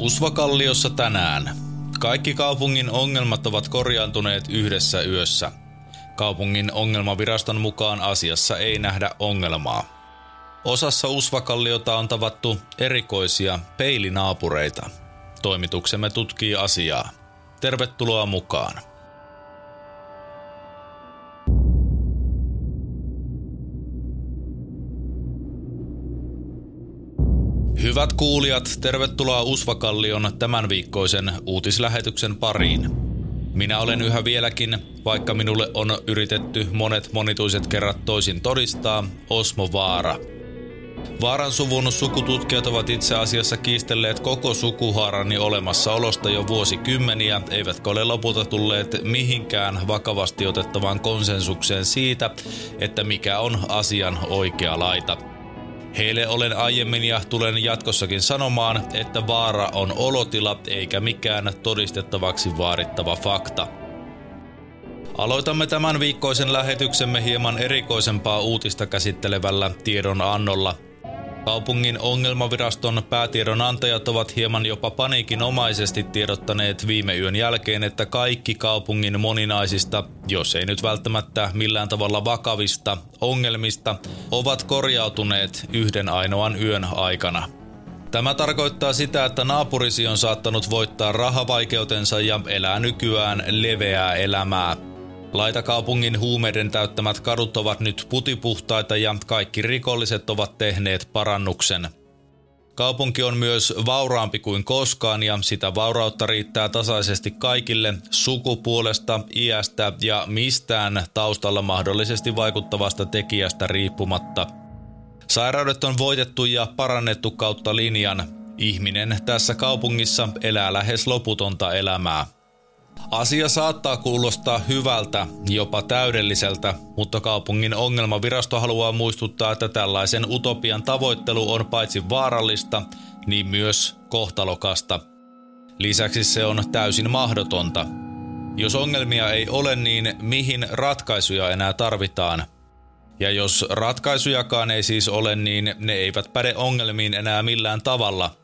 Usvakalliossa tänään. Kaikki kaupungin ongelmat ovat korjaantuneet yhdessä yössä. Kaupungin ongelmaviraston mukaan asiassa ei nähdä ongelmaa. Osassa Usvakalliota on tavattu erikoisia peilinaapureita. Toimituksemme tutkii asiaa. Tervetuloa mukaan. Hyvät kuulijat, tervetuloa Usvakallion tämän viikkoisen uutislähetyksen pariin. Minä olen yhä vieläkin, vaikka minulle on yritetty monet monituiset kerrat toisin todistaa, Osmo Vaara. Vaaran suvun sukututkijat ovat itse asiassa kiistelleet koko sukuhaarani olemassaolosta jo vuosikymmeniä, eivätkä ole lopulta tulleet mihinkään vakavasti otettavaan konsensukseen siitä, että mikä on asian oikea laita – Heille olen aiemmin ja tulen jatkossakin sanomaan, että vaara on olotila eikä mikään todistettavaksi vaadittava fakta. Aloitamme tämän viikkoisen lähetyksemme hieman erikoisempaa uutista käsittelevällä tiedonannolla – Kaupungin ongelmaviraston päätiedonantajat ovat hieman jopa paniikinomaisesti tiedottaneet viime yön jälkeen, että kaikki kaupungin moninaisista, jos ei nyt välttämättä millään tavalla vakavista ongelmista, ovat korjautuneet yhden ainoan yön aikana. Tämä tarkoittaa sitä, että naapurisi on saattanut voittaa rahavaikeutensa ja elää nykyään leveää elämää – Laitakaupungin huumeiden täyttämät kadut ovat nyt putipuhtaita ja kaikki rikolliset ovat tehneet parannuksen. Kaupunki on myös vauraampi kuin koskaan ja sitä vaurautta riittää tasaisesti kaikille sukupuolesta, iästä ja mistään taustalla mahdollisesti vaikuttavasta tekijästä riippumatta. Sairaudet on voitettu ja parannettu kautta linjan. Ihminen tässä kaupungissa elää lähes loputonta elämää. Asia saattaa kuulostaa hyvältä, jopa täydelliseltä, mutta kaupungin ongelmavirasto haluaa muistuttaa, että tällaisen utopian tavoittelu on paitsi vaarallista, niin myös kohtalokasta. Lisäksi se on täysin mahdotonta. Jos ongelmia ei ole, niin mihin ratkaisuja enää tarvitaan? Ja jos ratkaisujakaan ei siis ole, niin ne eivät päde ongelmiin enää millään tavalla –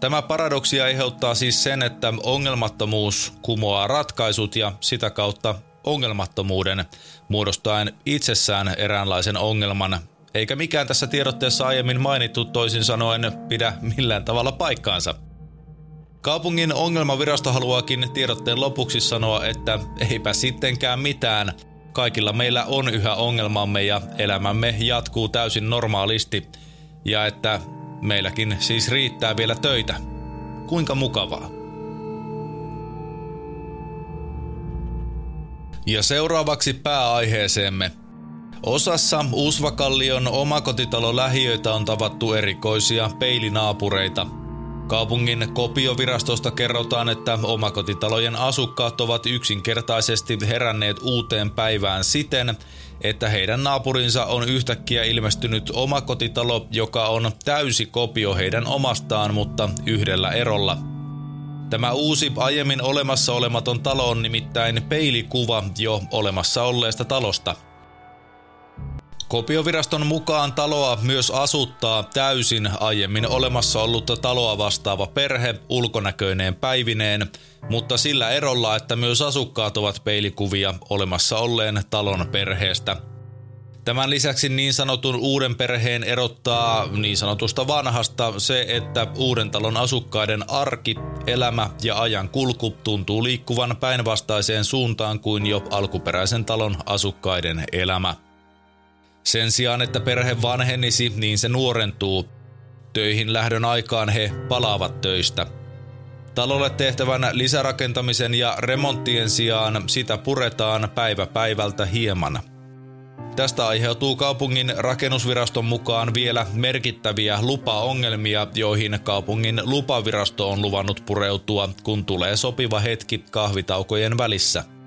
Tämä paradoksi aiheuttaa siis sen, että ongelmattomuus kumoaa ratkaisut ja sitä kautta ongelmattomuuden muodostaen itsessään eräänlaisen ongelman, eikä mikään tässä tiedotteessa aiemmin mainittu toisin sanoen pidä millään tavalla paikkaansa. Kaupungin ongelmavirasto haluaakin tiedotteen lopuksi sanoa, että eipä sittenkään mitään. Kaikilla meillä on yhä ongelmamme ja elämämme jatkuu täysin normaalisti. Ja että Meilläkin siis riittää vielä töitä. Kuinka mukavaa. Ja seuraavaksi pääaiheeseemme. Osassa Uusvakallion omakotitalo lähiöitä on tavattu erikoisia peilinaapureita. Kaupungin kopiovirastosta kerrotaan, että omakotitalojen asukkaat ovat yksinkertaisesti heränneet uuteen päivään siten, että heidän naapurinsa on yhtäkkiä ilmestynyt omakotitalo, joka on täysi kopio heidän omastaan, mutta yhdellä erolla. Tämä uusi aiemmin olemassa olematon talo on nimittäin peilikuva jo olemassa olleesta talosta – Kopioviraston mukaan taloa myös asuttaa täysin aiemmin olemassa ollutta taloa vastaava perhe ulkonäköineen päivineen, mutta sillä erolla, että myös asukkaat ovat peilikuvia olemassa olleen talon perheestä. Tämän lisäksi niin sanotun uuden perheen erottaa niin sanotusta vanhasta se, että uuden talon asukkaiden arki, elämä ja ajan kulku tuntuu liikkuvan päinvastaiseen suuntaan kuin jo alkuperäisen talon asukkaiden elämä. Sen sijaan, että perhe vanhenisi, niin se nuorentuu. Töihin lähdön aikaan he palaavat töistä. Talolle tehtävän lisärakentamisen ja remonttien sijaan sitä puretaan päivä päivältä hieman. Tästä aiheutuu kaupungin rakennusviraston mukaan vielä merkittäviä lupaongelmia, joihin kaupungin lupavirasto on luvannut pureutua, kun tulee sopiva hetki kahvitaukojen välissä –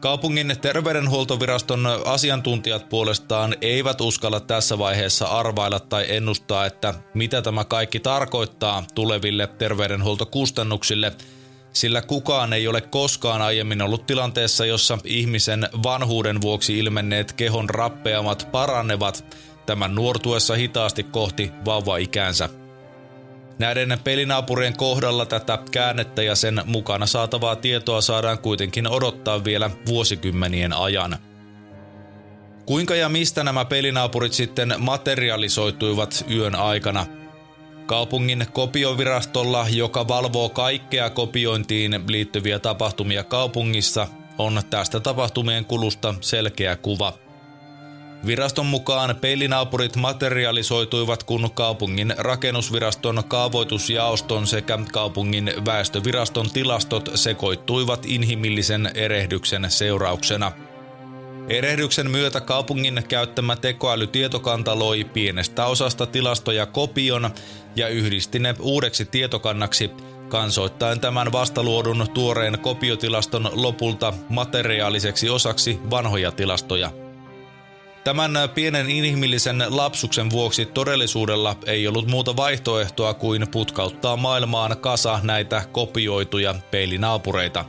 Kaupungin terveydenhuoltoviraston asiantuntijat puolestaan eivät uskalla tässä vaiheessa arvailla tai ennustaa, että mitä tämä kaikki tarkoittaa tuleville terveydenhuoltokustannuksille, sillä kukaan ei ole koskaan aiemmin ollut tilanteessa, jossa ihmisen vanhuuden vuoksi ilmenneet kehon rappeamat parannevat tämän nuortuessa hitaasti kohti vauva-ikänsä. Näiden pelinaapurien kohdalla tätä käännettä ja sen mukana saatavaa tietoa saadaan kuitenkin odottaa vielä vuosikymmenien ajan. Kuinka ja mistä nämä pelinaapurit sitten materialisoituivat yön aikana? Kaupungin kopiovirastolla, joka valvoo kaikkea kopiointiin liittyviä tapahtumia kaupungissa, on tästä tapahtumien kulusta selkeä kuva – Viraston mukaan peilinaapurit materialisoituivat, kun kaupungin rakennusviraston kaavoitusjaoston sekä kaupungin väestöviraston tilastot sekoittuivat inhimillisen erehdyksen seurauksena. Erehdyksen myötä kaupungin käyttämä tekoälytietokanta loi pienestä osasta tilastoja kopion ja yhdisti ne uudeksi tietokannaksi, kansoittain tämän vastaluodun tuoreen kopiotilaston lopulta materiaaliseksi osaksi vanhoja tilastoja – Tämän pienen inhimillisen lapsuksen vuoksi todellisuudella ei ollut muuta vaihtoehtoa kuin putkauttaa maailmaan kasa näitä kopioituja peilinaapureita.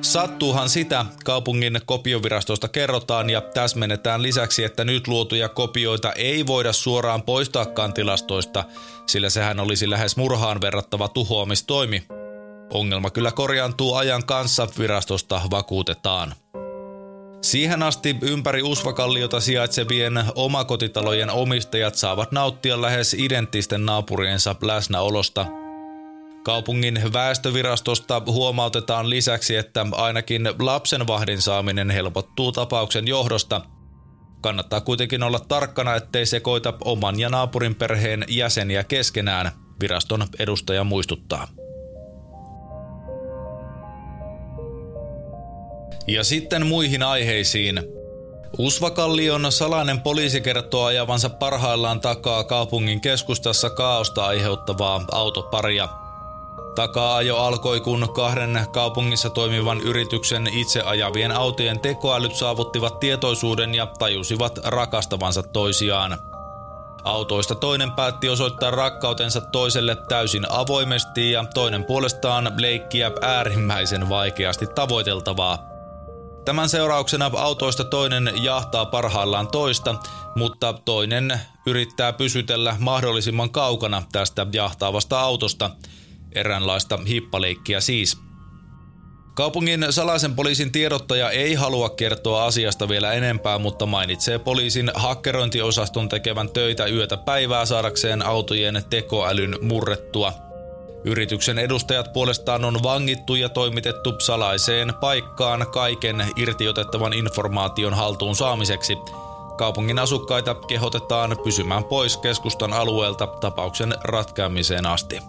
Sattuuhan sitä kaupungin kopiovirastosta kerrotaan ja täsmennetään lisäksi, että nyt luotuja kopioita ei voida suoraan poistaakaan tilastoista, sillä sehän olisi lähes murhaan verrattava tuhoamistoimi. Ongelma kyllä korjaantuu ajan kanssa, virastosta vakuutetaan. Siihen asti ympäri Usvakalliota sijaitsevien omakotitalojen omistajat saavat nauttia lähes identtisten naapuriensa läsnäolosta. Kaupungin väestövirastosta huomautetaan lisäksi, että ainakin lapsenvahdin saaminen helpottuu tapauksen johdosta. Kannattaa kuitenkin olla tarkkana, ettei sekoita oman ja naapurin perheen jäseniä keskenään, viraston edustaja muistuttaa. Ja sitten muihin aiheisiin. Usvakallion salainen poliisi kertoo ajavansa parhaillaan takaa kaupungin keskustassa kaaosta aiheuttavaa autoparia. Takaa-ajo alkoi, kun kahden kaupungissa toimivan yrityksen itse ajavien autojen tekoälyt saavuttivat tietoisuuden ja tajusivat rakastavansa toisiaan. Autoista toinen päätti osoittaa rakkautensa toiselle täysin avoimesti ja toinen puolestaan leikkiä äärimmäisen vaikeasti tavoiteltavaa – Tämän seurauksena autoista toinen jahtaa parhaillaan toista, mutta toinen yrittää pysytellä mahdollisimman kaukana tästä jahtaavasta autosta. Eräänlaista hippaleikkiä siis. Kaupungin salaisen poliisin tiedottaja ei halua kertoa asiasta vielä enempää, mutta mainitsee poliisin hakkerointiosaston tekevän töitä yötä päivää saadakseen autojen tekoälyn murrettua – Yrityksen edustajat puolestaan on vangittu ja toimitettu salaiseen paikkaan kaiken irtiotettavan informaation haltuun saamiseksi. Kaupungin asukkaita kehotetaan pysymään pois keskustan alueelta tapauksen ratkeamiseen asti.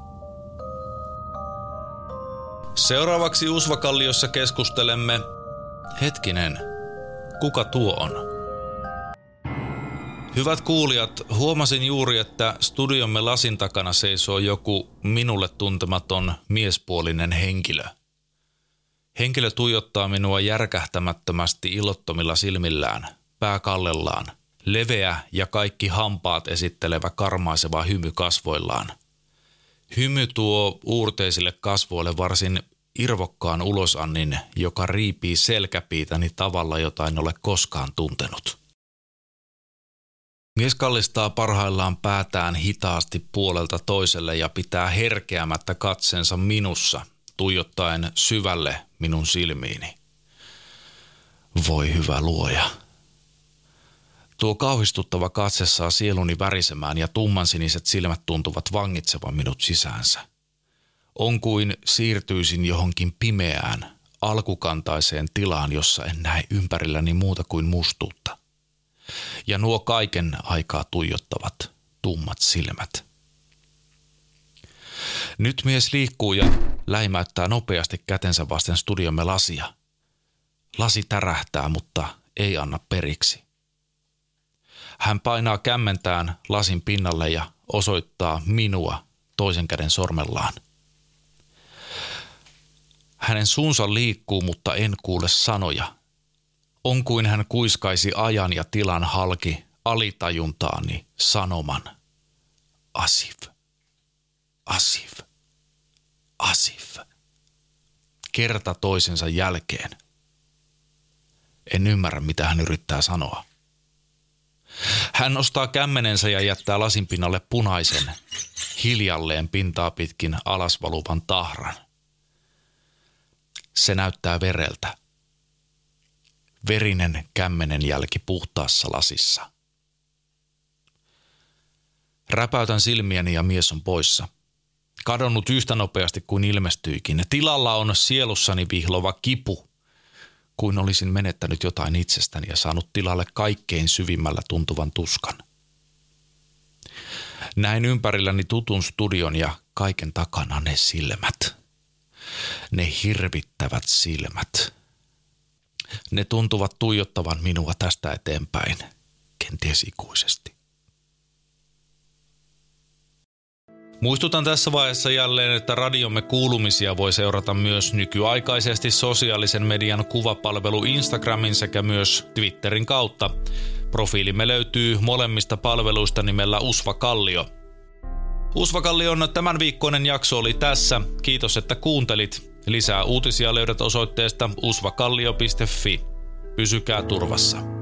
Seuraavaksi Usvakalliossa keskustelemme, hetkinen, kuka tuo on? Hyvät kuulijat, huomasin juuri, että studiomme lasin takana seisoo joku minulle tuntematon miespuolinen henkilö. Henkilö tuijottaa minua järkähtämättömästi ilottomilla silmillään, pääkallellaan, leveä ja kaikki hampaat esittelevä karmaiseva hymy kasvoillaan. Hymy tuo uurteisille kasvoille varsin irvokkaan ulosannin, joka riipii selkäpiitäni tavalla, jota en ole koskaan tuntenut. Mies kallistaa parhaillaan päätään hitaasti puolelta toiselle ja pitää herkeämättä katsensa minussa, tuijottaen syvälle minun silmiini. Voi hyvä luoja. Tuo kauhistuttava katse saa sieluni värisemään ja tummansiniset silmät tuntuvat vangitsevan minut sisäänsä. On kuin siirtyisin johonkin pimeään, alkukantaiseen tilaan, jossa en näe ympärilläni muuta kuin mustuutta – ja nuo kaiken aikaa tuijottavat tummat silmät. Nyt mies liikkuu ja läimäyttää nopeasti kätensä vasten studiomme lasia. Lasi tärähtää, mutta ei anna periksi. Hän painaa kämmentään lasin pinnalle ja osoittaa minua toisen käden sormellaan. Hänen suunsa liikkuu, mutta en kuule sanoja, on kuin hän kuiskaisi ajan ja tilan halki alitajuntaani sanoman. Asif, Asif, Asif. Kerta toisensa jälkeen. En ymmärrä, mitä hän yrittää sanoa. Hän nostaa kämmenensä ja jättää lasin pinnalle punaisen, hiljalleen pintaa pitkin alasvaluvan tahran. Se näyttää vereltä. Verinen kämmenen jälki puhtaassa lasissa. Räpäytän silmiäni ja mies on poissa. Kadonnut yhtä nopeasti kuin ilmestyikin. Tilalla on sielussani vihlova kipu, kuin olisin menettänyt jotain itsestäni ja saanut tilalle kaikkein syvimmällä tuntuvan tuskan. Näin ympärilläni tutun studion ja kaiken takana ne silmät. Ne hirvittävät silmät. Ne tuntuvat tuijottavan minua tästä eteenpäin, kenties ikuisesti. Muistutan tässä vaiheessa jälleen, että radiomme kuulumisia voi seurata myös nykyaikaisesti sosiaalisen median kuvapalvelu Instagramin sekä myös Twitterin kautta. Profiilimme löytyy molemmista palveluista nimellä Usva Kallio. Usva Kallion tämän viikkoinen jakso oli tässä. Kiitos, että kuuntelit. Lisää uutisia löydät osoitteesta usvakallio.fi. Pysykää turvassa.